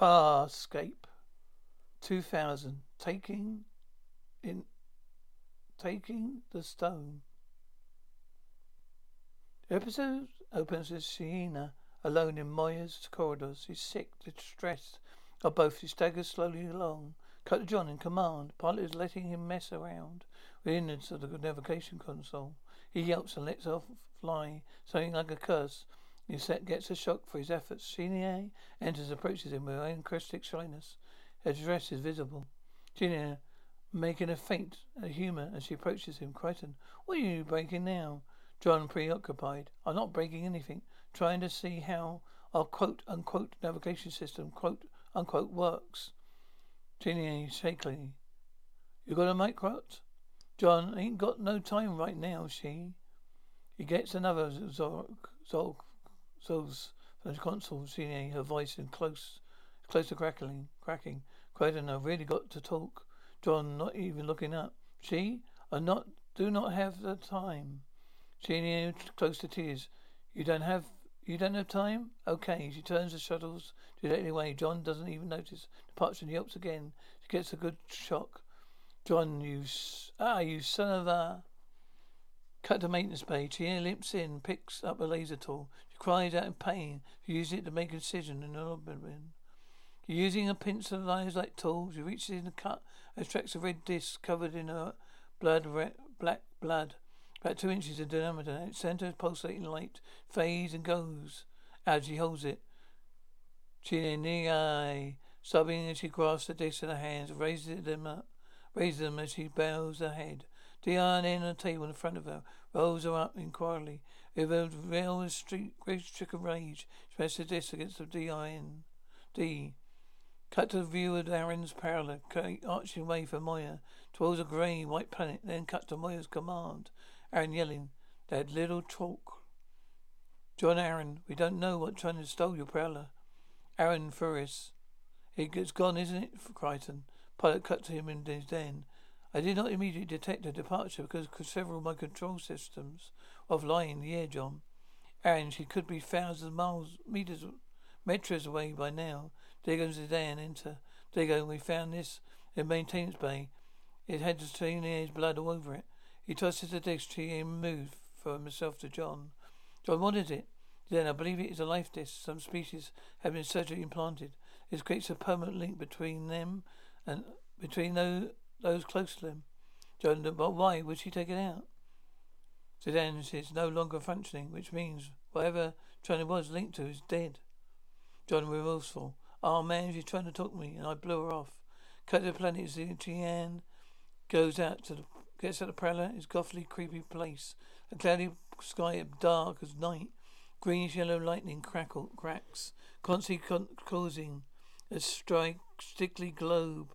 Farscape 2000 taking in taking the stone. The episode opens with Sheena alone in Moya's corridors. He's sick, distressed of both. He staggers slowly along. Cut John in command. Pilot is letting him mess around with innards of the navigation console. He yelps and lets off fly, something like a curse. Yusette gets a shock for his efforts. Sheena enters, approaches him with encrustic shyness. Her dress is visible. Sheena making a feint at humour as she approaches him. Crichton, what are you breaking now? John, preoccupied. I'm not breaking anything. Trying to see how our quote unquote navigation system quote unquote works. Ginny shakily. You got a microt? John ain't got no time right now, she. He gets another Zork Zork Zos from the console, seeing her voice in close close to crackling cracking. Crichton, I've really got to talk. John not even looking up. She? I not do not have the time. She close to tears. You don't have you don't have time? Okay. She turns the shuttles directly away. John doesn't even notice. Departure and yelps again. She gets a good shock. John, you ah, you son of a Cut to maintenance bay. She limps in, picks up a laser tool. She cries out in pain. She uses it to make a incision in the abdomen. Using a pincer like tool, she reaches in the cut extracts a red disc covered in a blood, red, black blood. About two inches in diameter. Its center pulsating light fades and goes as she holds it. Chinei, sobbing as she grasps the disc in her hands, raises them up, raises them as she bows her head. Diane in on the table in front of her, rolls her up inquiringly. With a real street, great stricken rage, the disc against the D-I-N. D. Cut to the view of Aeryn's parallel, arching way for Moya towards a grey white planet, then cut to Moya's command. Aeryn yelling, that little talk. John Aeryn, we don't know what Chiana stole your prowler. Aeryn furious. It's gone, isn't it, For Crichton? Pilot cut to him in his den. I did not immediately detect a departure because several of my control systems offline in the air, John. Aeryn, she could be thousands of miles, meters, meters away by now. There goes the and enter. There we found this in maintenance bay. It had air's blood all over it. He tosses the disc to and moves for himself to John. John, what is it? Then I believe it is a life disc. Some species have been surgically implanted. This creates a permanent link between them and between those those close to them. John, but why would she take it out? Sedan is no longer functioning, which means whatever Chiana was linked to is dead. John remorseful. Oh man, she's trying to talk to me and I blew her off. Cut the planet Tian goes out to the Gets at the prowler is gothly, creepy place. A cloudy sky dark as night. Greenish yellow lightning crackle cracks, constantly con- causing a strike stickly globe.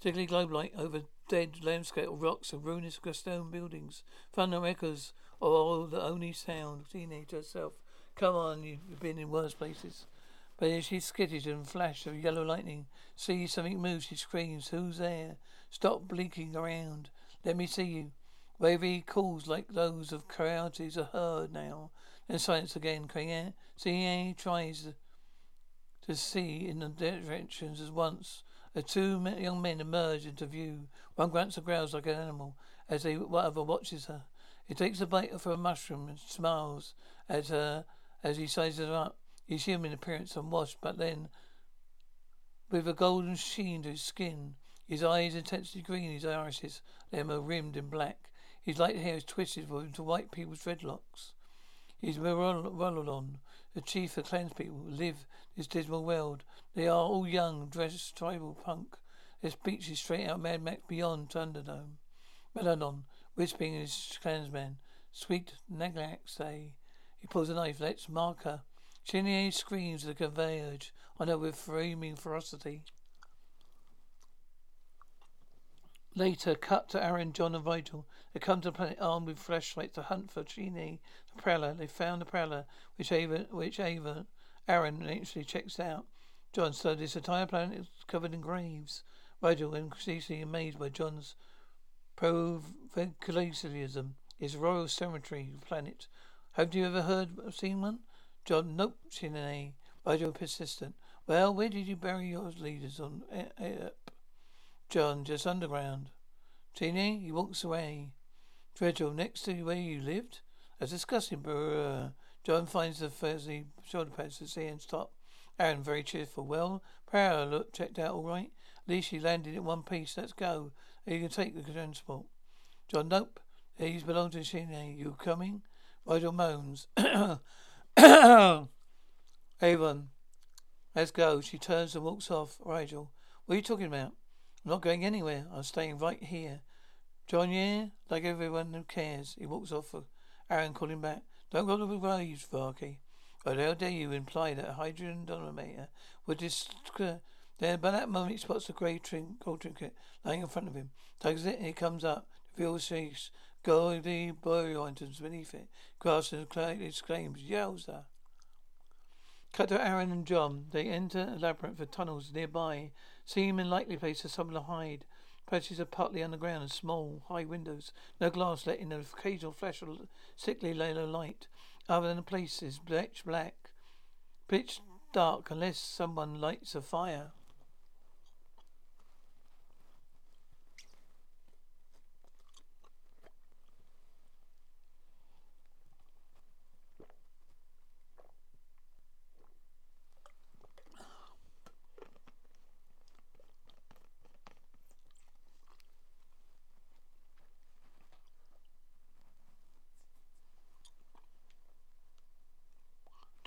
Stickly globe light over dead landscape of rocks and ruinous stone buildings. Thunder echoes of all the only sound. Teenage herself. Come on, you've been in worse places. But as she skitters and flash of yellow lightning, sees something move, she screams, Who's there? Stop blinking around. Let me see you. Wavy calls like those of coyotes are heard now. Then silence again. Coyote CA tries to see in the directions as once. The two young men emerge into view. One grunts and growls like an animal as the other watches her. He takes a bite of her mushroom and smiles at her as he sizes her up. He's human appearance and washed, but then with a golden sheen to his skin. His eyes intensely green, his irises, them are rimmed in black. His light hair is twisted into white people's dreadlocks. He's Merolon, the chief of clans people who live this dismal world. They are all young, dressed tribal punk. Their speech is straight out Mad Max beyond Thunderdome. Melanon, whispering his clansman, sweet Naglak say. He pulls a knife, lets mark her. Chenier screams the converge on her with framing ferocity. Later, cut to Aeryn, John, and Vigil. They come to the planet armed with flashlights to hunt for Chini, the Prowler. They found the Prowler, which Ava, which Ava, Aeryn eventually checks out. John, so this entire planet is covered in graves. Vigil, increasingly amazed by John's provincialism, is royal cemetery planet. Have you ever heard of seen one? John, nope, Chini. Vigil, persistent. Well, where did you bury your leaders on uh, John, just underground. Teeny, he walks away. Vigil, next to where you lived? That's disgusting, brr. Uh, John finds the fuzzy shoulder pads to see and stop. Aeryn, very cheerful. Well, Power, look, checked out all right. At least she landed in one piece. Let's go. You can take the transport. John, nope. These belong to Sheeny. You coming? Rygel moans. Avon, let's go. She turns and walks off. Rygel, what are you talking about? I'm not going anywhere. I'm staying right here. John, yeah? Like everyone who cares. He walks off. Aeryn calling back. Don't go to the graves, Varky. Oh, how dare you imply that a Hynerian Dominar would dis... Then, by that moment, he spots a grey trin- gold trinket lying in front of him. Takes it and he comes up. The face. Goldy burial items beneath it. Grasps and exclaims, Yowza! Cut to Aeryn and John. They enter a labyrinth of tunnels nearby Seem in likely place for someone to hide. Patches are partly underground and small, high windows. No glass letting an occasional flash of sickly yellow light. Other than the place is pitch black. Pitch dark unless someone lights a fire.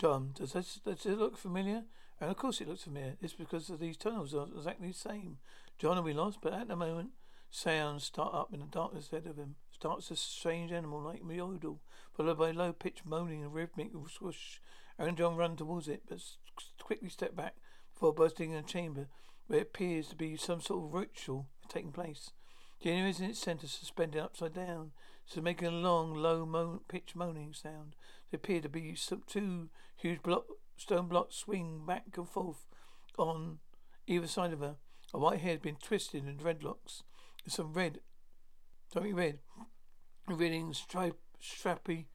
John, does, this, does it look familiar? And of course it looks familiar. It's because of these tunnels are exactly the same. John will be lost, but at the moment, sounds start up in the darkness ahead of him. Starts a strange animal like yodel, followed by low pitched moaning and rhythmic swoosh. Aeryn John run towards it, but quickly step back before bursting in a chamber where it appears to be some sort of ritual taking place. Jenny is in its centre, suspended upside down, so making a long, low, mo- pitched moaning sound. There appear to be some two huge block, stone blocks swing back and forth on either side of her. Her white hair has been twisted in dreadlocks. Some red, something red, revealing stripe, strappy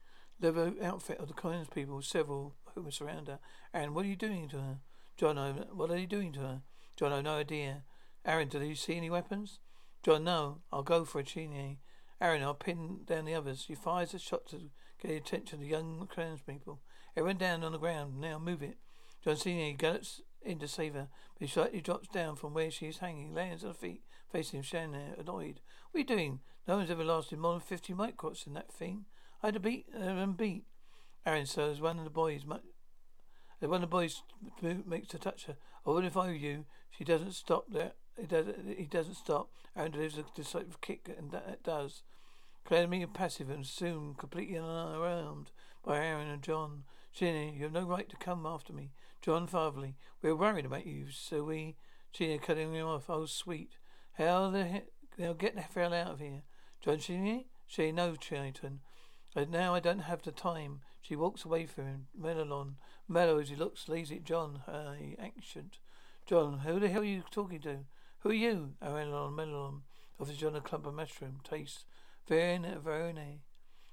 leather outfit of the Collins people, several who were surround her. And what are you doing to her? John, what are you doing to her? John, I no idea. Aeryn, do you see any weapons? John, no. I'll go for a chini. Aeryn, I'll pin down the others. He fires a shot to the attention of the young cranes people. Everyone down on the ground. Now move it. John Senior gallops in to save her, but he slightly drops down from where she is hanging, lands on her feet, facing him, there, annoyed. What are you doing? No one's ever lasted more than fifty microts in that thing. I had to beat uh, and beat. Aeryn, says, one of the boys, one of the boys makes to touch her. I wonder if I were you. She doesn't stop there. He doesn't. He doesn't stop. Aeryn delivers a decisive kick, and that does. Claiming passive and soon completely unarmed by Aeryn and John. Shinny, you have no right to come after me. John Fatherly, we're worried about you, so we. Shinny cutting him off. Oh, sweet. How the heck? Now get the hell out of here. John Shinny? She, no, Chayton. But uh, now I don't have the time. She walks away from him, Melon. Mellow as he looks lazy at John, her ancient. John, who the hell are you talking to? Who are you? Melon, Melon. Offers John a clump of mushroom. Taste. Verona, Verona.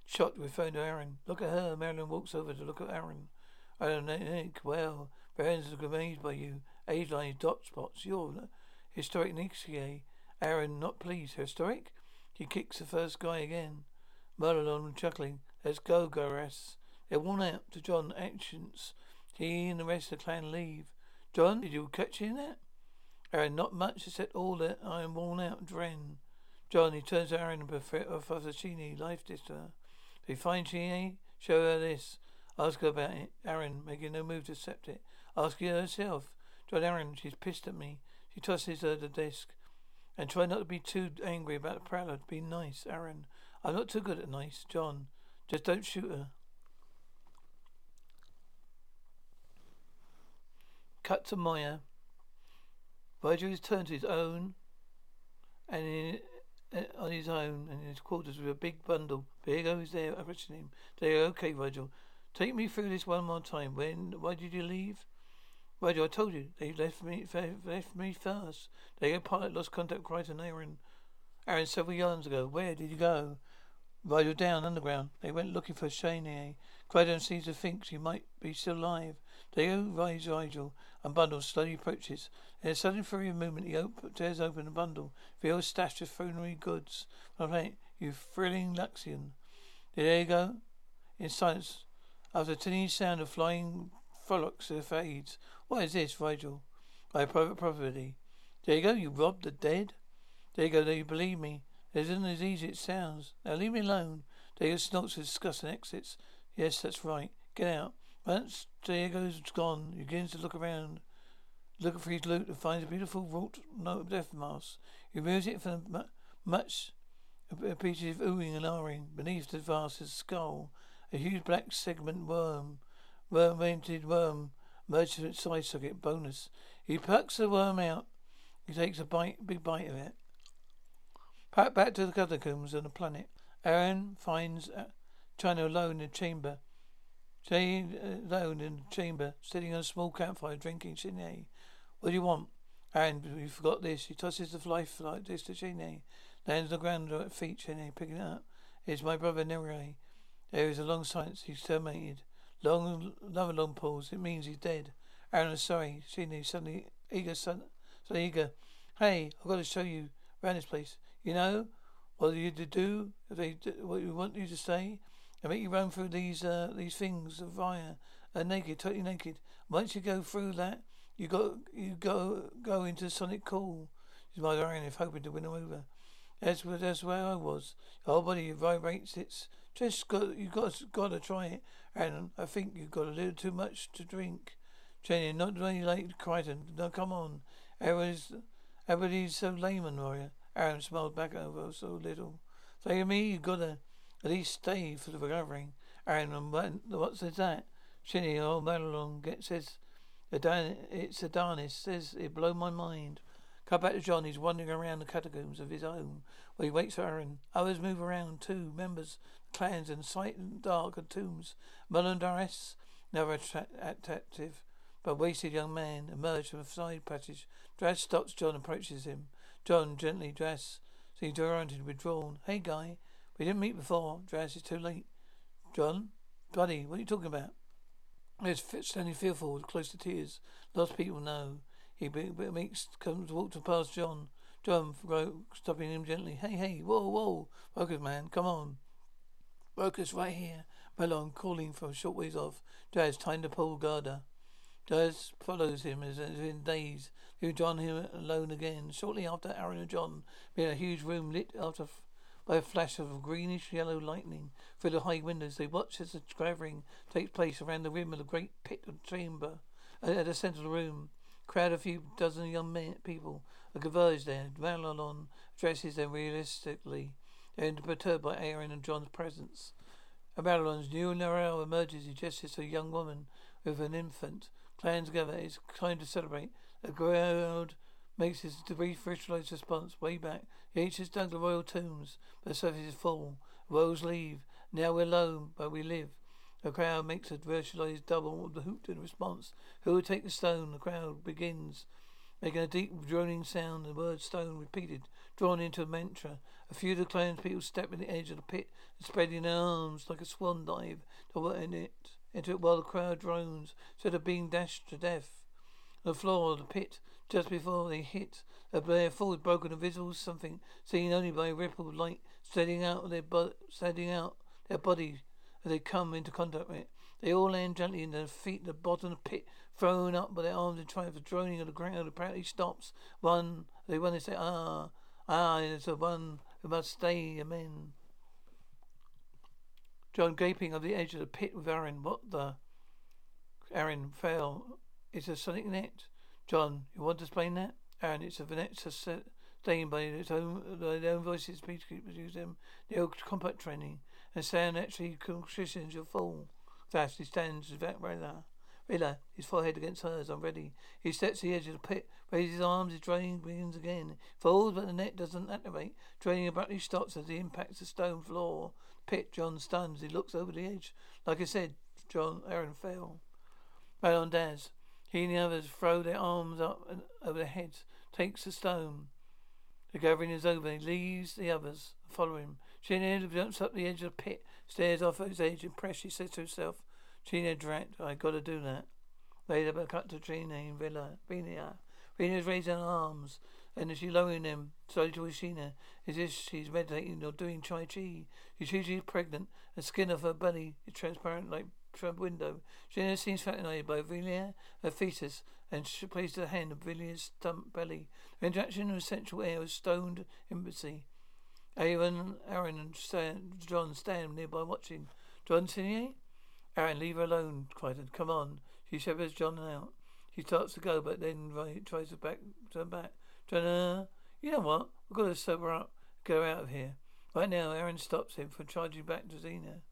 Shot with phone to Aeryn. Look at her. Marilyn walks over to look at Aeryn. I don't think. Well, Baron's amazed by you. Age line dot spots. You're historic Nixier. Aeryn, not pleased. Historic? He kicks the first guy again. Merlin chuckling. Let's go, Garas. They're worn out to John Ancients. He and the rest of the clan leave. John, did you catch in that? Aeryn, not much except all that I am worn out, Dren. John, he turns to Aeryn and Professor Cheney, life to her. You find Cheney, show her this. Ask her about it. Aeryn, making no move to accept it. Ask her herself. John Aeryn, she's pissed at me. She tosses her the desk. And try not to be too angry about the prowler. Be nice, Aeryn. I'm not too good at nice, John. Just don't shoot her. Cut to Moya. Virgil has turned to his own and in, uh, Uh, on his own in his quarters with a big bundle. D'Argo is there questioning him. D'Argo, okay, Virgil. Take me through this one more time. When why did you leave? Virgil, I told you, they left me left me first. D'Argo pilot lost contact with Crichton Aeryn. Aeryn several yards ago. Where did you go? Virgil down underground. They went looking for Shania. Crichton seems to think she might be still alive. D'Argo rises Rygel and bundles slowly approaches. In a sudden flurry of movement, he op- tears open the bundle, reveals stash of funerary goods. You thrilling Luxan. D'Argo, in silence, after a tinny sound of flying frolics fades. What is this, Rygel? My private property. D'Argo, you robbed the dead? D'Argo, do you believe me? It isn't as easy as it sounds. Now leave me alone. D'Argo snorts with disgust and exits. Yes, that's right. Get out. Once D'Argo's gone, he begins to look around, looking for his loot and finds a beautiful wrought note death mask. He removes it from much pieces of oohing and ahhing. Beneath the vast skull, a huge black segment worm, worm-vented worm, merged from its side socket. Bonus. He plucks the worm out. He takes a bite, big bite of it. Pat back to the catacombs on the planet. Aeryn finds uh, Chiana alone in a chamber. Staying uh, alone in the chamber, sitting on a small campfire, drinking Chine. What do you want? And we forgot this. He tosses the life like this to Chine. Lands on the ground at feet, Chine, picking it up. It's my brother Nerri. There is a long silence. He's terminated. Long, another long pause. It means he's dead. Aeryn is sorry. Chine suddenly eager, so eager. Hey, I've got to show you around this place. You know what you to do? They, what you want you to say? I make you run through these uh, these things of fire, uh, naked, totally naked. Once you go through that, you go you go go into Sonic Cool. She's my if hoping to win him over. That's where that's where I was. Your whole body vibrates. It's just got you got got to try it. And I think you've got a little too much to drink. Jenny, not really late, Crichton. No, come on. Everybody's everybody's so lame warrior. Aeryn smiled back over so little. Say to me, you gotta at least stay for the recovering. Aeryn, what says that? Shinny, old Madelon get says it's Adonis says it blow my mind. Come back to John. He's wandering around the catacombs of his home, where he waits for Aeryn. Others move around too. Members, clans, and sight and dark and tombs. Melandaris, never attractive, but wasted young man, emerged from a side passage. Dras stops John, approaches him. John gently Dras seems oriented, withdrawn. Hey, guy. We didn't meet before. Dras, it's too late. John? Buddy, what are you talking about? It's standing fearful, close to tears. Lots of people know. He makes comes walks past John. John stopping him gently. Hey, hey, whoa, whoa, focus, man, come on. Focus right here. Melon calling from a short ways off. Dras time to pull Garda. Dras follows him as in daze. Leaving John here alone again. Shortly after Aeryn and John in a huge room lit after by a flash of greenish yellow lightning through the high windows. They watch as the gathering takes place around the rim of the great pit of chamber. Uh, at the centre of the room, crowd a few dozen young men, people are converged there. Madelon addresses them realistically. They're perturbed by Aeryn and John's presence. Madelon's new Narelle emerges. He gestures to a young woman with an infant. Clans together. It's time to celebrate. The crowd makes his brief ritualized response way back. He has dug the royal tombs, but the surface is full. Royals leave. Now we're alone, but we live. The crowd makes a ritualized double of the hoot in response. Who will take the stone? The crowd begins, making a deep droning sound. The word stone repeated, drawn into a mantra. A few of the clan's people step in the edge of the pit and spreading their arms like a swan dive to in it into it while the crowd drones, instead of being dashed to death. The floor of the pit, just before they hit, a blare forward broken and visible something seen only by a ripple of light standing out their bo- standing out their body as they come into contact with it. They all land gently in their feet at the bottom of the pit, thrown up by their arms in triumph. The droning of the ground apparently stops. One, they one they say, ah, ah, it's the one who must stay, amen. John gaping on the edge of the pit with Aeryn. What the? Aeryn fell. It's a sonic net. John, you want to explain that? Aeryn, it's a Venezia stained by its own, their own voices, speech produce them, um, the old combat training, and sound actually conditions your fall. Fast, he stands right there. Rilla, his forehead against hers. I'm ready. He steps the edge of the pit, raises his arms, his draining begins again. Falls, but the net doesn't activate. Draining abruptly stops as he impacts the stone floor. Pit, John stuns. He looks over the edge. Like I said, John, Aeryn fell. Right on Das. He and the others throw their arms up and over their heads. Takes the stone. The gathering is over. He leaves the others. Follow him. Sheena jumps up the edge of the pit, stares off at his edge, impressed. She says to herself, Gina drat, I gotta do that. Later, cut to Gina in Villa. Vyna. Vyna's raising her arms, and she's lowering them slowly to Sheena, as if she's meditating or doing Tai Chi. She's pregnant. The skin of her belly is transparent like a window. Sheena seems fascinated by Villiers, her fetus, and she places her hand on Villier's stump belly. Her interaction with sensual air of stoned embassy. Aeryn, Aeryn and Stan, John stand nearby watching. John Sinier? Aeryn, leave her alone, cried Come on. She shepherds John out. She starts to go, but then right, tries to back, turn back. John, uh, you know what? We've got to sober up. Go out of here. Right now, Aeryn stops him from charging back to Zena.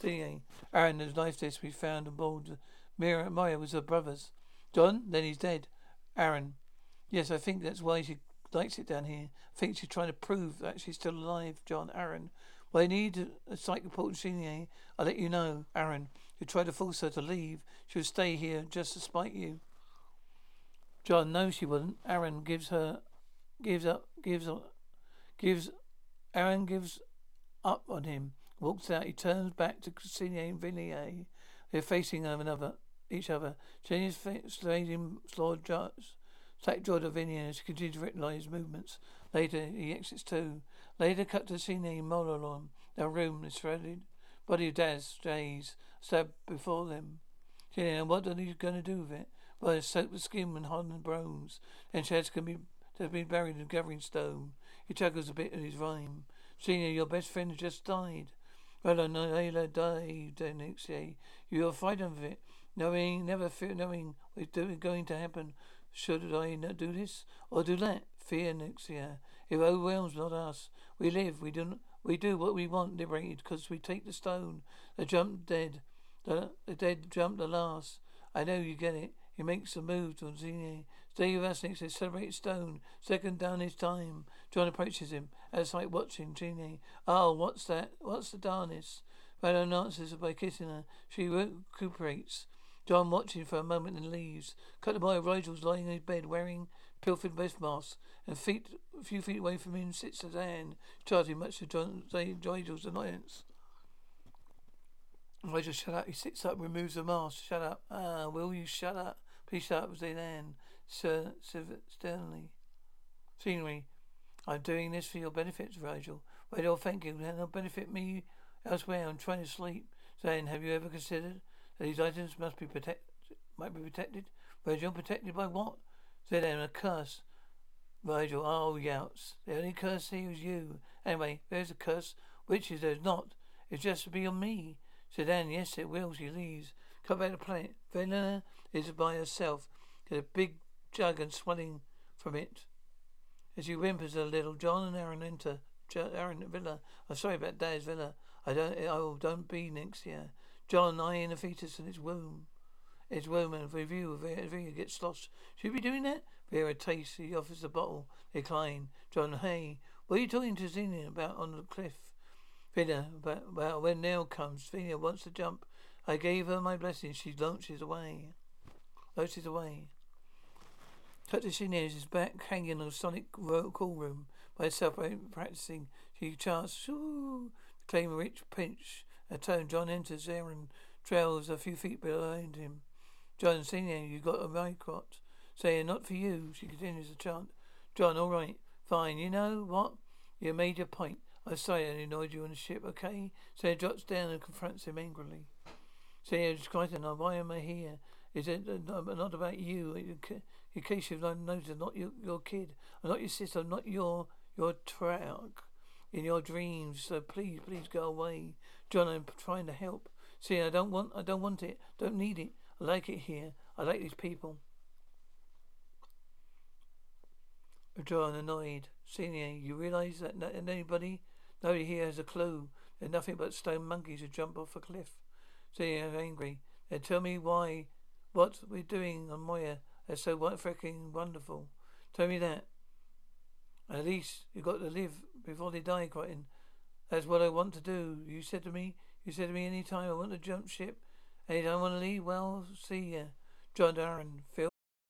Zena, Aeryn, the knife disc we found aboard Mira Maya was her brother's. John, then he's dead. Aeryn, yes, I think that's why she likes it down here. I think she's trying to prove that she's still alive. John, Aeryn, well, I need a psych report, Senior. I'll let you know, Aeryn. You try to force her to leave. She'll stay here just to spite you. John, no, she wouldn't. Aeryn gives her, gives up, gives up, gives. Aeryn gives up on him. Walks out. He turns back to Senior and Villiers. They're facing another, each other. Jenny's staying slowed jars. Sack jaw as he continues to recognize his movements. Later, he exits too. Later, cut to Cine Mololon. Their room is shredded. Body of Das, Jays, stabbed before them. Yeah, and what are you going to do with it? Well, it's soaked with skin and hardened bones. Then Chaz can be to be buried in gathering stone. He chuckles a bit in his rhyme. Senior, your best friend has just died. Well, I know died year. You are frightened of it, knowing, never fear, knowing what's going to happen. Should I not do this or do that? Fear next year. It overwhelms not us. We live. We do. We do what we want. Liberated because we take the stone. The jump dead. The, the dead jump the last. I know you get it. He makes a move to. With us next celebrate stone. Second down his time. John approaches him. As like watching Genie. Oh, what's that? What's the darnest? Valon answers by kissing her. She recuperates. John watching for a moment and leaves. Cut the boy Rygel's lying in his bed wearing pilfered breast mask, and feet a few feet away from him sits Suzanne, charging much to John Rygel's annoyance. Rygel, shut up. He sits up, removes the mask. Shut up. Ah, will you shut up? Please shut up, Zaylan. Sir, sternly. Scenery. I'm doing this for your benefit, Rygel. Rygel, thank you. It'll benefit me elsewhere. I'm trying to sleep. Zane, have you ever considered that these items must be protected, might be protected. Virgil, protected by what? Said then a curse. Virgil, oh, youts. The only curse here is you. Anyway, there's a curse. Which is there's not. It's just to be on me. Said Anne, yes, it will. She leaves. Come back to planet. Vanilla is by herself. There's a big jug and swelling from it. As she whimpers a little, John and Aeryn enter. Aeryn Villa. I'm sorry about Dad's Villa. I don't. I will. Don't be next year. John eyeing a fetus in its womb. Its womb and review of Vera gets lost. Should we be doing that? Vera tastes. He offers the bottle. Decline. John, hey, what are you talking to Xenia about on the cliff? Vera, about, when Nell comes. Xenia wants to jump. I gave her my blessing. She launches away. Launches away. To his back hanging on sonic cool room by herself practicing. She chants, ooh, claim a rich pinch a tone, John enters Aeryn trails a few feet behind him. John, Senior, you got a microt. Saying, not for you, she continues to chant. John, all right, fine. You know what? You made your point. I say I annoyed you on the ship, okay? Senior drops down and confronts him angrily. Senior is quite enough. Why am I here? Is it uh, not about you? Uh, in case you've not noticed, I'm not your, your kid. I'm not your sister. I'm not your your truck in your dreams. So please, please go away. John, I'm trying to help. See, I don't want, I don't want it. Don't need it. I like it here. I like these people. John, annoyed. Senior, you realize that anybody, nobody here has a clue. They're nothing but stone monkeys who jump off a cliff. Senior, angry. Then tell me why, what we're doing on Moya is so freaking wonderful. Tell me that. At least you got to live before they die, Crichton. That's what I want to do. You said to me, you said to me any time I want to jump ship, anytime I want to leave, well, see ya. John Darren, Phil.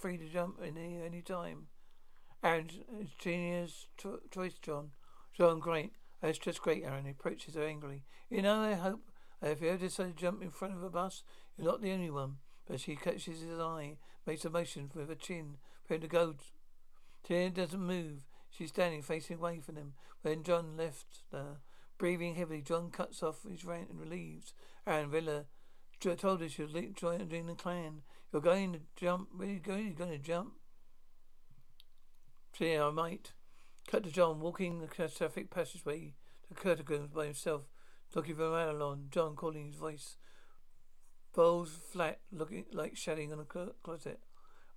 Free to jump in any, any time. And it's genius cho- choice, John. John, great. That's just great, Aeryn. He approaches her angrily. You know, I hope if you ever decide to jump in front of a bus, you're not the only one. But she catches his eye, makes a motion with her chin for him to go. Tina doesn't move. She's standing facing away from him. When John left her, breathing heavily, John cuts off his rant and relieves. Aeryn Villa told her she was joining the clan. You're going to jump? Where are you going? You're going to jump? Yeah, I might. Cut to John walking the traffic passageway to Catacombs by himself, looking for Madelon. John calling his voice. Bowls flat, looking like shedding on a closet.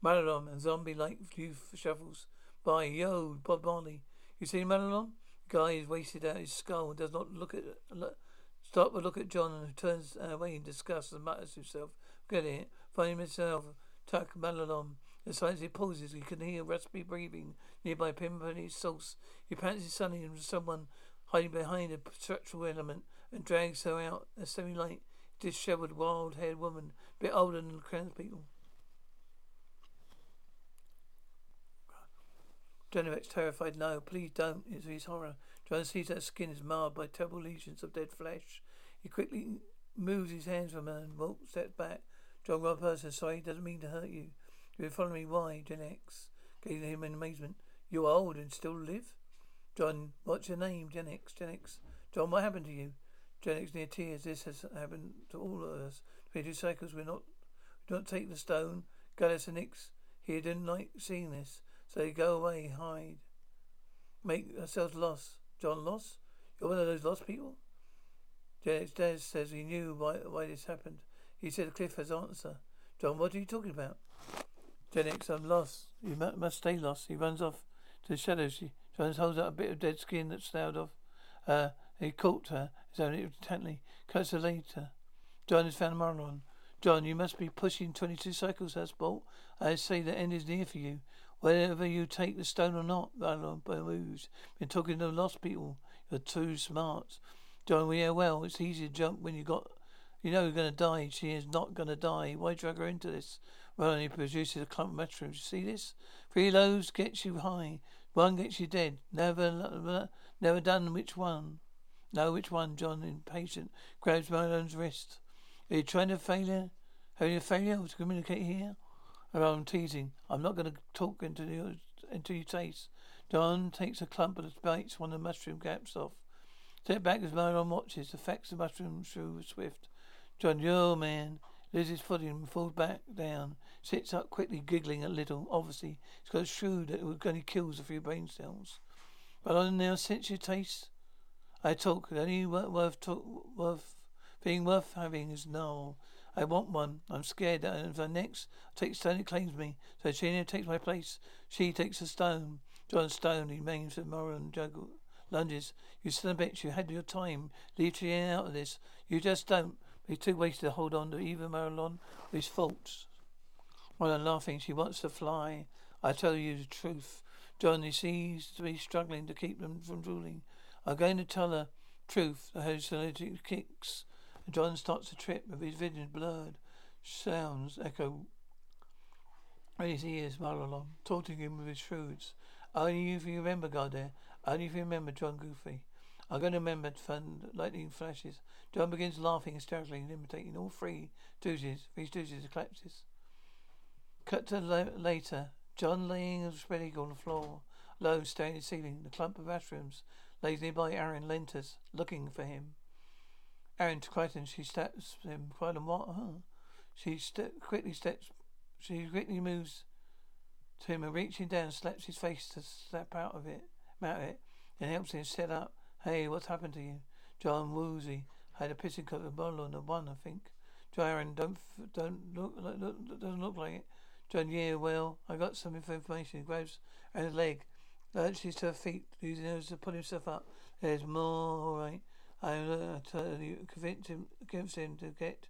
Madelon and zombie-like youth shuffles by. Yo, Bob Marley. You see Madelon? Guy is wasted out his skull and does not look at look, stop to look at John and turns away in disgust and mutters to himself. Get it. Finding himself, tuck Madelon. As soon as he pauses, he can hear raspy breathing nearby Pimperney's sauce. He fancies suddenly into someone hiding behind a structural element and drags her out, a semi-light, disheveled, wild-haired woman, a bit older than the crowd people. Jennifer's terrified. No, please don't. is his horror. John sees her skin is marred by terrible lesions of dead flesh. He quickly moves his hands from her and walks, steps back. John Rob person, sorry, doesn't mean to hurt you. You've been following me. Why? Gen X. Gazing him in amazement. You're old and still live? John, what's your name? Gen X. Gen X. John, what happened to you? Gen X near tears. This has happened to all of us. Twenty-two cycles. We're not, we don't take the stone. Gallus and Nix here didn't like seeing this. So they go away, hide. Make ourselves lost. John lost? You're one of those lost people? Gen X says he knew why, why this happened. He said Cliff has answer. John, what are you talking about? Gen I'm lost. You must stay lost. He runs off to the shadows. She, John holds out a bit of dead skin that's snailed off. Uh, he caught her, his own intently, cuts her later. John has found Marlon. John, you must be pushing 22 cycles, that's Bolt. I say the end is near for you. Whether you take the stone or not, Marlon moves. Been talking to lost people. You're too smart. John, yeah, well, it's easy to jump when you got you know you're going to die. She is not going to die. Why drag her into this? Well, he produces a clump of mushrooms. You see this? Three loaves gets you high. One gets you dead. Never, never done which one? No, which one? John, impatient, grabs Madelon's wrist. Are you trying to failure? Having a failure to communicate here? Oh, I'm teasing. I'm not going to talk into your into your taste. John takes a clump of the bites one of the mushroom gaps off. Step back as Madelon watches. Affects the mushroom through swift. John, yo, man. Loses footing, falls back down, sits up quickly, giggling a little. Obviously, he's got a shrew that only kills a few brain cells. But I now sense your taste. I talk. The only worth talk, worth being worth having is no. I want one. I'm scared that if I next take stone, it claims me. So Gina takes my place. She takes a stone. John Stone remains for moral and juggle lunges. You son of a bitch, you had your time. Leave Cheyenne out of this. You just don't. He's too wasted to hold on to even Madelon with his faults. While I'm laughing, she wants to fly. I tell you the truth. John, he seems to be struggling to keep them from drooling. I'm going to tell her truth. The hallucination kicks. John starts to trip with his vision blurred. Sounds echo the ears, Marlon, taunting him with his shrewds. Only if you remember, Gardner. Only if you remember, John Goofy. I'm going to remember fun lightning flashes. John begins laughing hysterically and imitating all three doozies, three doozies collapses. Cut to later. John laying spread eagle on the floor, low, staring at the ceiling. The clump of mushrooms lays nearby Aeryn Lentus, looking for him. Aeryn frightened, she steps him. Frightened what? Huh? She st- quickly steps. She quickly moves to him and reaching down, slaps his face to snap out of it, out of it, and helps him sit up. Hey, what's happened to you? John Woozy had a pissing cup of bottle on the one, I think. Aeryn, don't don't look, look doesn't look like it. John, yeah, well, I got some information. He grabs her leg, lurches to her feet, using hers to pull himself up. There's more, all right. I uh, you, convince him, convince him to get,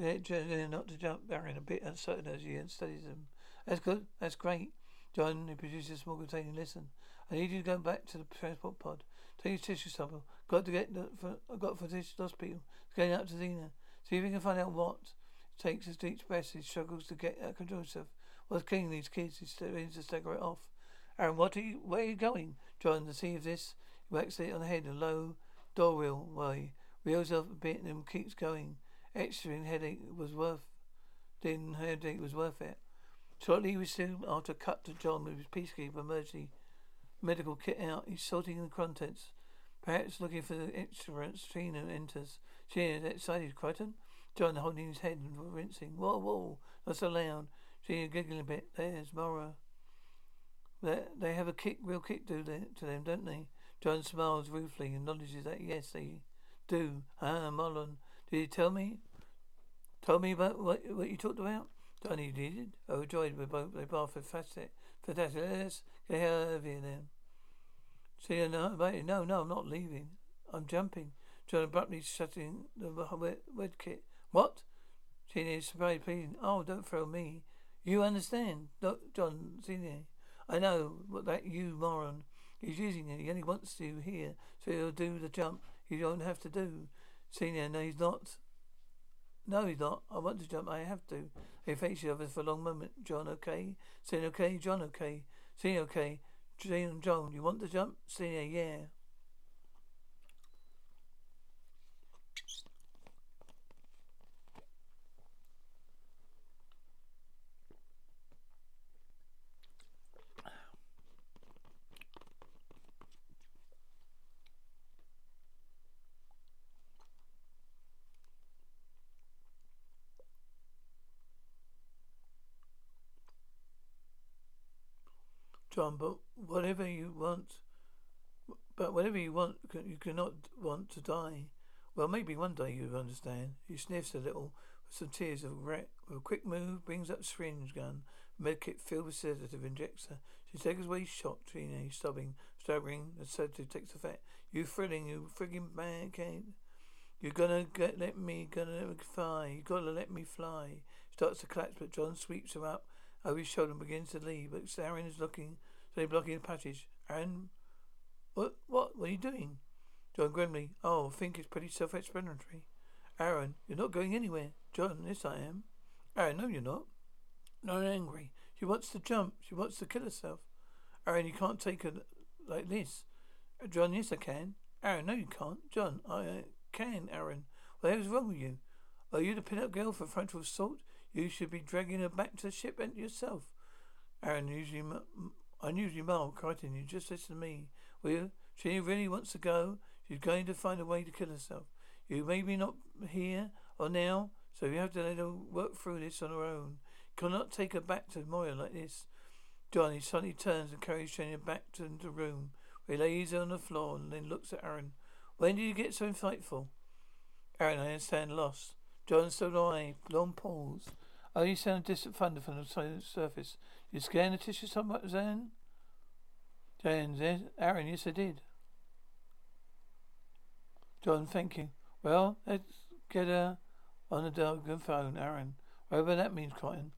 get John not to jump. Baron a bit uncertain as he studies them. That's good. That's great. John, he produces a small container. Listen, I need you to go back to the transport pod. Take tissue sample. Got to get the, for, I got for this hospital. Going up to Zena. See if you can find out what takes his deep breath. He struggles to get uh, control himself. What's killing these kids? He's starting to stagger it off. Aeryn, what are you? Where are you going? John, to see if this. He whacks it on the head. A low door wheel. way. Reels up a bit and keeps going. Extra in headache was worth. Didn't headache was worth it. Shortly he was soon after cut to John with his peacekeeper emergency medical kit out. He's sorting the contents. Perhaps looking for the instruments. Trina enters. She excited. Crichton? John holding his head and rinsing. Whoa, whoa, not so loud. She giggling a bit. There's Mora. They, they have a kick, real kick do they, to them, don't they? John smiles ruefully and acknowledges that yes, they do. Ah, Marlon, did you tell me? Tell me about what what you talked about? Johnny did. Overjoyed, we both they both fantastic. Fantastic. Let's get out of here then. See, no, uh, wait, no, no, I'm not leaving. I'm jumping. John abruptly shutting the wet, wet kit. What? Senior is surprised, pleading. Oh, don't throw me. You understand, John Senior. I know what that you moron. He's using it. He only wants you here, so he'll do the jump. You don't have to do. Senior, no, he's not. No, he's not. I want to jump. I have to. They face each other for a long moment. John, okay. Senior, okay. John, okay. Senior, okay. John, you want to jump? Senior, yeah. John, whatever you want, but whatever you want, you cannot want to die. Well, maybe one day you'll understand. He sniffs a little, with some tears of regret. With a quick move, brings up syringe gun. Medkit filled with sedative injects her. She takes away shot, Trina. He's sobbing, staggering. The sedative takes effect. You thrilling, you frigging kid. You're gonna get, let me, gonna let me fly. You gotta let me fly. Starts to collapse, but John sweeps her up over his shoulder and begins to leave, but Aeryn is looking, so blocking the passage. Aeryn, what, what, are you doing? John grimly, oh, I think it's pretty self-explanatory. Aeryn, you're not going anywhere. John, yes I am. Aeryn, no you're not. Not angry. She wants to jump. She wants to kill herself. Aeryn, you can't take her like this. John, yes I can. Aeryn, no you can't. John, I uh, can, Aeryn. What is wrong with you? Are you the pin-up girl for frontal assault? You should be dragging her back to the ship and yourself. Aeryn, usually, unusually mild, Crichton, you just listen to me. Will you? She really wants to go. She's going to find a way to kill herself. You may be not here or now, so you have to let her work through this on her own. You cannot take her back to Moya like this. Johnny suddenly turns and carries Jenny back to the room, he lays her on the floor and then looks at Aeryn. When did you get so insightful? Aeryn, I understand, lost. John stood away, long pause. Oh, you sound a distant thunder from the surface. You scan the tissue somewhat, Zhaan? Jan, Aeryn, yes I did. John, thank you. Well, let's get her on the Delgan phone, Aeryn. Whatever that means, Cotton.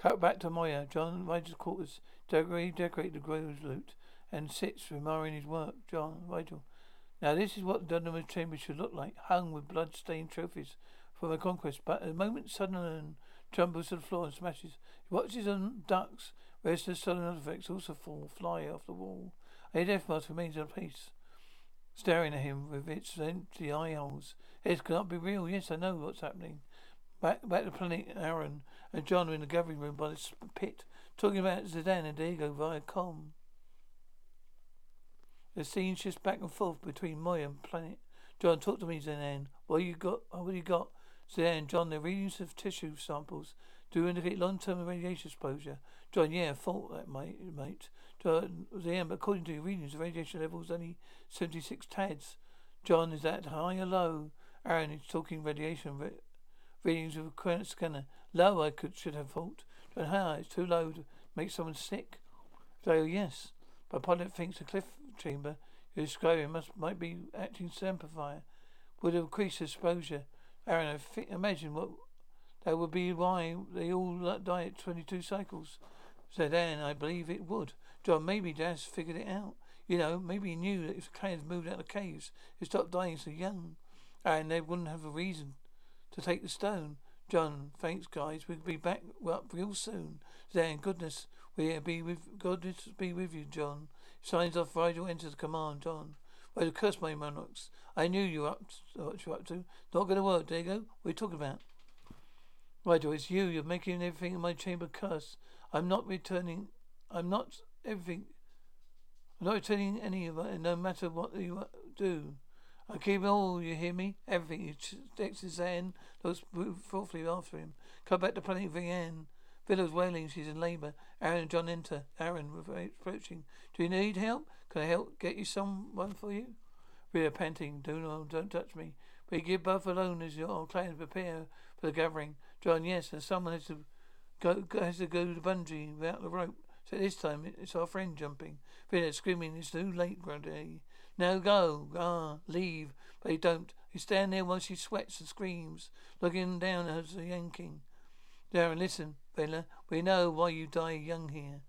Cut back to Moya. John Rygel's quarters. Decorate, decorate the Grove's loot and sits admiring his work. John Rygel. Now this is what the Dominar's chamber should look like, hung with blood-stained trophies from a conquest. But a moment sudden tumbles to the floor and smashes. He watches and ducks. Rest of stolen artifacts also fall, fly off the wall. A death mask remains in place, staring at him with its empty eye holes. It cannot be real. Yes, I know what's happening. Back, back to planet Aeryn and John are in the gathering room by the pit, talking about Zidane and D'Argo via com. The scene shifts back and forth between Moya and planet. John, talk to me, Zidane. What you got? What you got? Zhaan, John, the readings of tissue samples do indicate long-term radiation exposure. John, yeah, thought that, mate. mate. John, Zidane, but according to your readings, the radiation level is only 76 tads. John, is that high or low? Aeryn is talking radiation readings of a current scanner. Low, I could should have thought. But high, it's too low to make someone sick. So yes, but pilot thinks the cliff chamber you're describing must might be acting as amplifier. Would increase exposure. Aeryn, I think, imagine what that would be why they all die at 22 cycles. Said Anne, I believe it would. John, maybe Das figured it out. You know, maybe he knew that if the clans moved out of the caves, he'd dying so young. And they wouldn't have a reason to take the stone. John, thanks, guys. We'll be back up real soon. Then, goodness, we'll be with goodness be with you, John. Signs off. Rygel enters the command. John. Well, curse my monarchs. I knew you were up to, what you're up to. Not going to work, D'Argo. What are you talking about? Rygel, it's you. You're making everything in my chamber curse. I'm not returning. I'm not everything. I'm not returning any of it, no matter what you do. I keep all, you hear me? Everything. He sticks his hand, looks thoughtfully after him. Come back to Planet Vyna's wailing, she's in labour. Aeryn and John enter. Aeryn approaching. Do you need help? Can I help get you someone for you? Vyna panting. Do not, don't touch me. We give both alone as your clans prepare for the gathering. John, yes, and someone has to go has to go to the bungee without the rope. So this time it's our friend jumping. Vyna screaming, it's too late, Grundy. Now go, ah, leave. But he don't. He stand there while she sweats and screams, looking down at her yanking. Darren, listen, Vyna, we know why you die young here.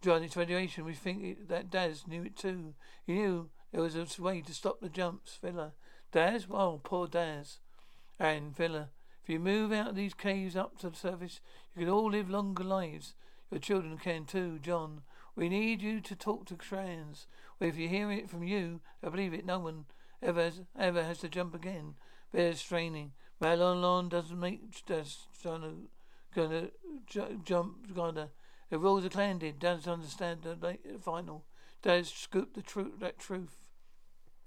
During its radiation, we think it, that Das knew it too. He knew there was a way to stop the jumps, Vyna. Das? Oh, poor Das. And, Vyna, if you move out of these caves up to the surface, you can all live longer lives. Your children can too, John. We need you to talk to Trans. Well, if you hear it from you, I believe it. No one ever has, ever has to jump again. There's straining. Molnon doesn't make does gonna jump gonna. The rules of clan did. Doesn't understand the final. Does scoop the truth that truth.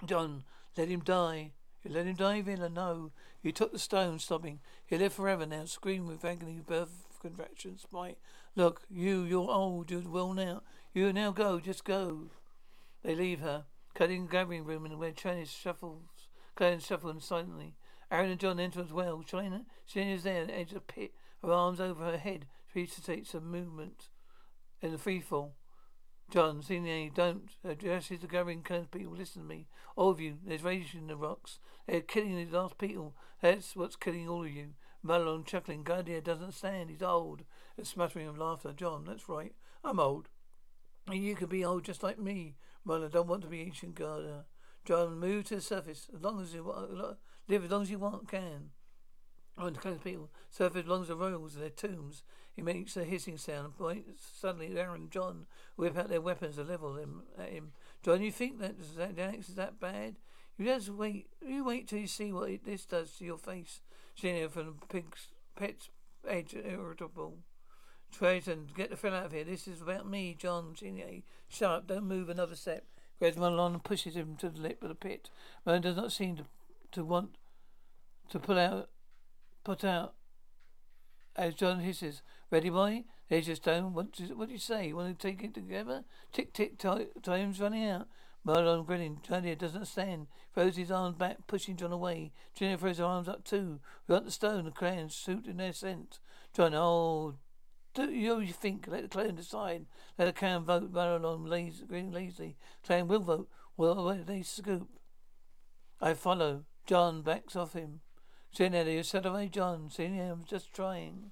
John, let him die. You let him die, Vyna? No. You took the stone, stopping. He'll live forever now, screaming with agony, birth contractions. My look, you, you're old, you're well now. You now go, just go. They leave her, cutting the gathering room and where Chiana shuffles, Chiana shuffling silently. Aeryn and John enter as well. Chiana, Chiana is there at the edge of the pit, her arms over her head, facilitates some movement in the free fall. John, Senior, don't address the gathering of people. Listen to me. All of you, there's rage in the rocks. They're killing these last people. That's what's killing all of you. Molnon chuckling. Guardia doesn't stand. He's old. A smattering of laughter. John, that's right. I'm old. And you can be old just like me. Well, I don't want to be ancient Garda. John, move to the surface as long as you. Live as long as you want, can. Oh, the kind of people surface as long as the royals and their tombs. He makes a hissing sound and points. Suddenly, Aeryn and John whip out their weapons to level them at him. John, you think that Alex is that bad? You just wait. You wait till you see what it, this does to your face. Senior from the Pig's Pet's edge, irritable. Crichton, get the fill out of here. This is about me, John Senior. Shut up, don't move another step. Grabs Molnon and pushes him to the lip of the pit. Molnon does not seem to, to want to pull out, put out. As John hisses, ready, boy? There's your stone. What do, what do you say? You want to take it together? Tick, tick, time's running out. Molnon grinning. Johnny doesn't stand. Throws his arms back, pushing John away. Johnny throws her arms up too. We got the stone. The clans suit in their scent. John, oh, do you think? Let the clan decide. Let the clan vote. Molnon lazy, grinning lazily. Clan will vote. Well, they scoop. I follow. John backs off him. Senior, you said away, John. Senior, I'm just trying.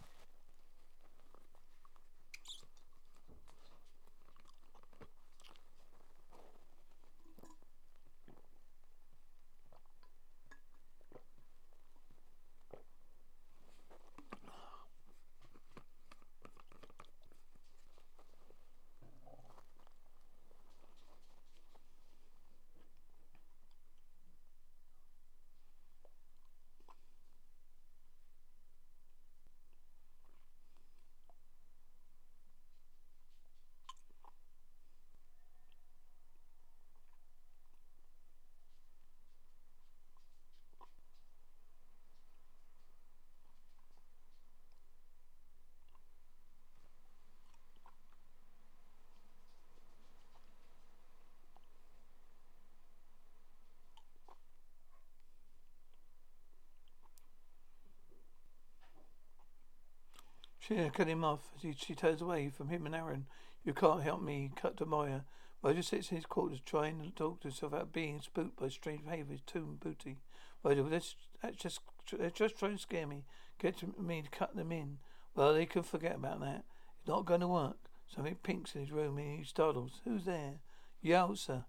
She uh, cut him off as he, she turns away from him and Aeryn. You can't help me, cut to Moya. Rygel sits in his quarters trying to talk to himself about being spooked by strange behaviour tomb booty. Rygel, let's, that's just, they're just trying to scare me. Get me to cut them in. Well, they can forget about that. It's not going to work. Something pinks in his room and he startles. Who's there? Yowza.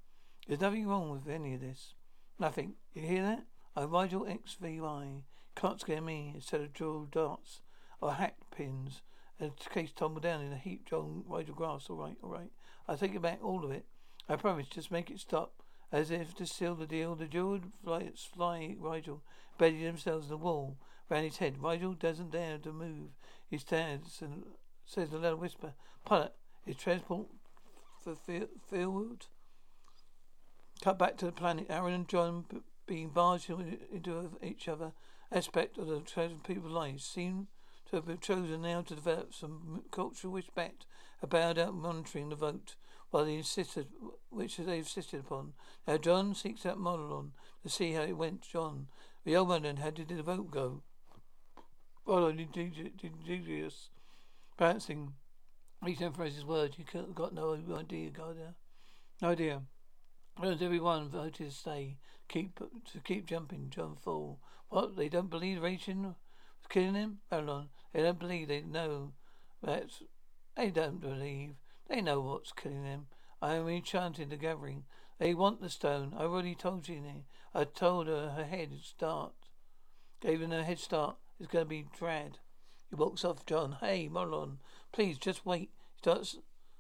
There's nothing wrong with any of this. Nothing. You hear that? I'm Rygel XVI. Can't scare me instead of drill darts or hack pins. And the case tumbled down in a heap. John Rygel grass. All right, all right. I'll take it back, all of it. I promise. Just make it stop. As if to seal the deal, the jeweled fly, fly Rygel bedded themselves in the wall round his head. Rygel doesn't dare to move. He stands and says in a loud whisper, Pilot, is transport for field? Cut back to the planet. Aeryn and John being barged into each other aspect of the chosen people's lives to have chosen now to develop some cultural respect about out monitoring the vote while they insisted which they insisted upon. Now John seeks out Molnon to see how it went. John, the old man, and how did the vote go? Well, Demetrius, bouncing, each his words. You got no idea, God. No idea. Almost everyone voted to stay, keep to keep jumping. John Fall. What? They don't believe Rachel killing him? Babylon. They don't believe. They know that. They don't believe. They know what's killing them. I am enchanting the gathering. They want the stone. I already told Jeannie. I told her her head start. Gave her a head start. It's going to be Drad. He walks off. John. Hey, Molnon, Please, just wait. He starts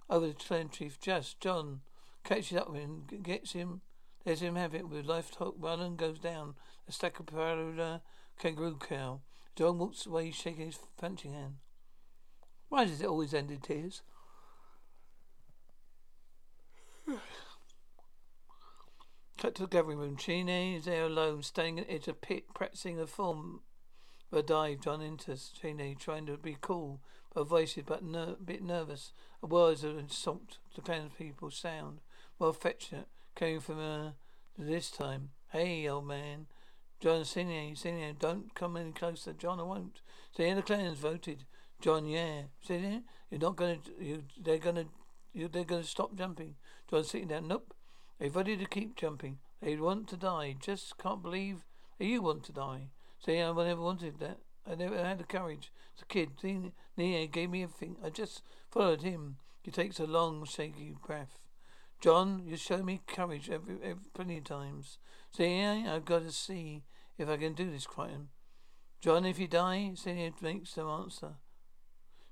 over the clan chief. Just, John catches up with him, gets him, lets him have it with life talk. Marlon goes down a stack of parallel kangaroo cow. John walks away, shaking his punching hand. Why does it always end in tears? Cut to the gathering room. Chiana is there alone, standing at the of pit, practicing a form of a dive. John enters. Chiana trying to be cool, but voices but ner- bit nervous. A words of insult to the people sound more affectionate, coming from her this time. Hey, old man. John Senior, Senior, don't come any closer. John, I won't. Say the clans voted. John, yeah. Senior, you're not gonna, you, they're gonna, you, they're gonna stop jumping. John sitting down. Nope. They voted to keep jumping. They want to die. Just can't believe you want to die. Say, I never wanted that. I never had the courage. As a kid, Nerri gave me everything. I just followed him. He takes a long, shaky breath. John, you show me courage every, every plenty of times. See, I've got to see if I can do this, Crichton. John, if you die, Celia makes no answer.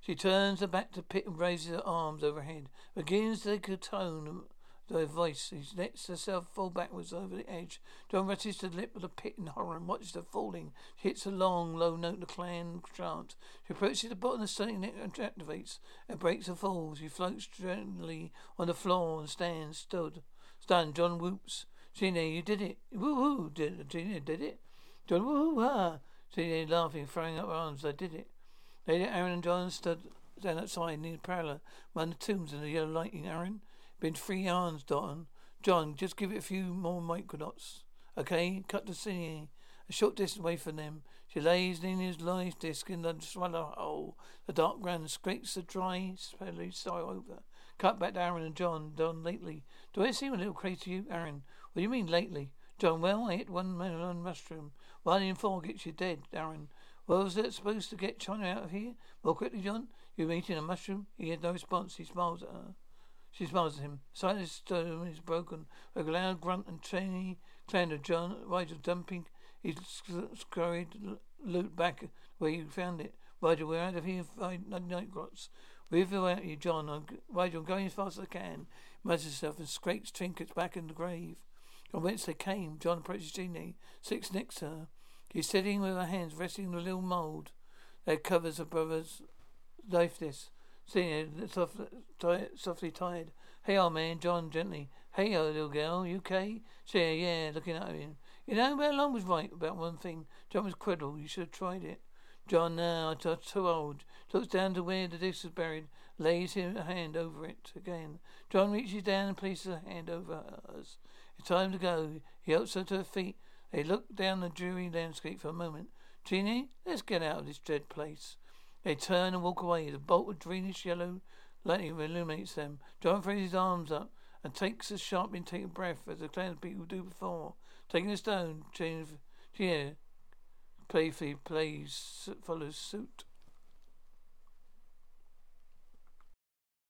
She turns her back to Pit and raises her arms overhead, begins to take a tone the voice. She lets herself fall backwards over the edge. John rushes to the lip of the pit in horror and watches her falling. She hits a long, low note the clan chant. She approaches the bottom of the stone and activates and breaks the fall. She floats gently on the floor and stands stood. Stunned, John whoops. Chiana, you did it. Woo woo. Did, Chiana did it. John, woo. Ah. Chiana laughing, throwing up her arms. I did it. Lady Aeryn and John stood down outside near the parlor, among the tombs in the yellow lighting. Aeryn, been three hours, Don. John, just give it a few more microts. Okay? Cut the scene. A short distance away from them. She lays Nerri's life disc in the swallow hole. The dark ground scrapes the dry, smelly soil over. Cut back to Aeryn and John. Don, lately. Do I seem a little crazy to you, Aeryn? What do you mean, lately? John, well, I hit one melon mushroom. One in four gets you dead, Darren. Well, was that supposed to get Chiana out of here? Well, quickly, John? You eating a mushroom? He had no response. He smiles at her. She smiles at him. Silence stone is broken. A loud grunt and trainy clan of John Rygel dumping. He scurried loot back where you found it. Rygel, we're out of here. Find night grots. We've out you, John. I'm, Rygel, I'm going as fast as I can. Mutters himself and scrapes trinkets back in the grave. From whence they came, John approaches Chiana, sits next to her. He's sitting with her hands resting on the little mould that covers her brother's life disc. Senior, soft, softly tired. Hey, old man, John, gently. Hey, old little girl, you okay? Say, yeah, looking at him. You know, where Long was right about one thing. John was credible. You should have tried it. John, now, I'm too old. Looks down to where the disc is buried, lays his hand over it again. John reaches down and places a hand over hers. It's time to go. He helps her to her feet. They look down the dreary landscape for a moment. Chiana, let's get out of this dread place. They turn and walk away. The bolt of greenish yellow lightning illuminates them. John throws his arms up and takes a sharp intake of breath as the clan people do before. Taking a stone, chain here, playfully plays follows suit.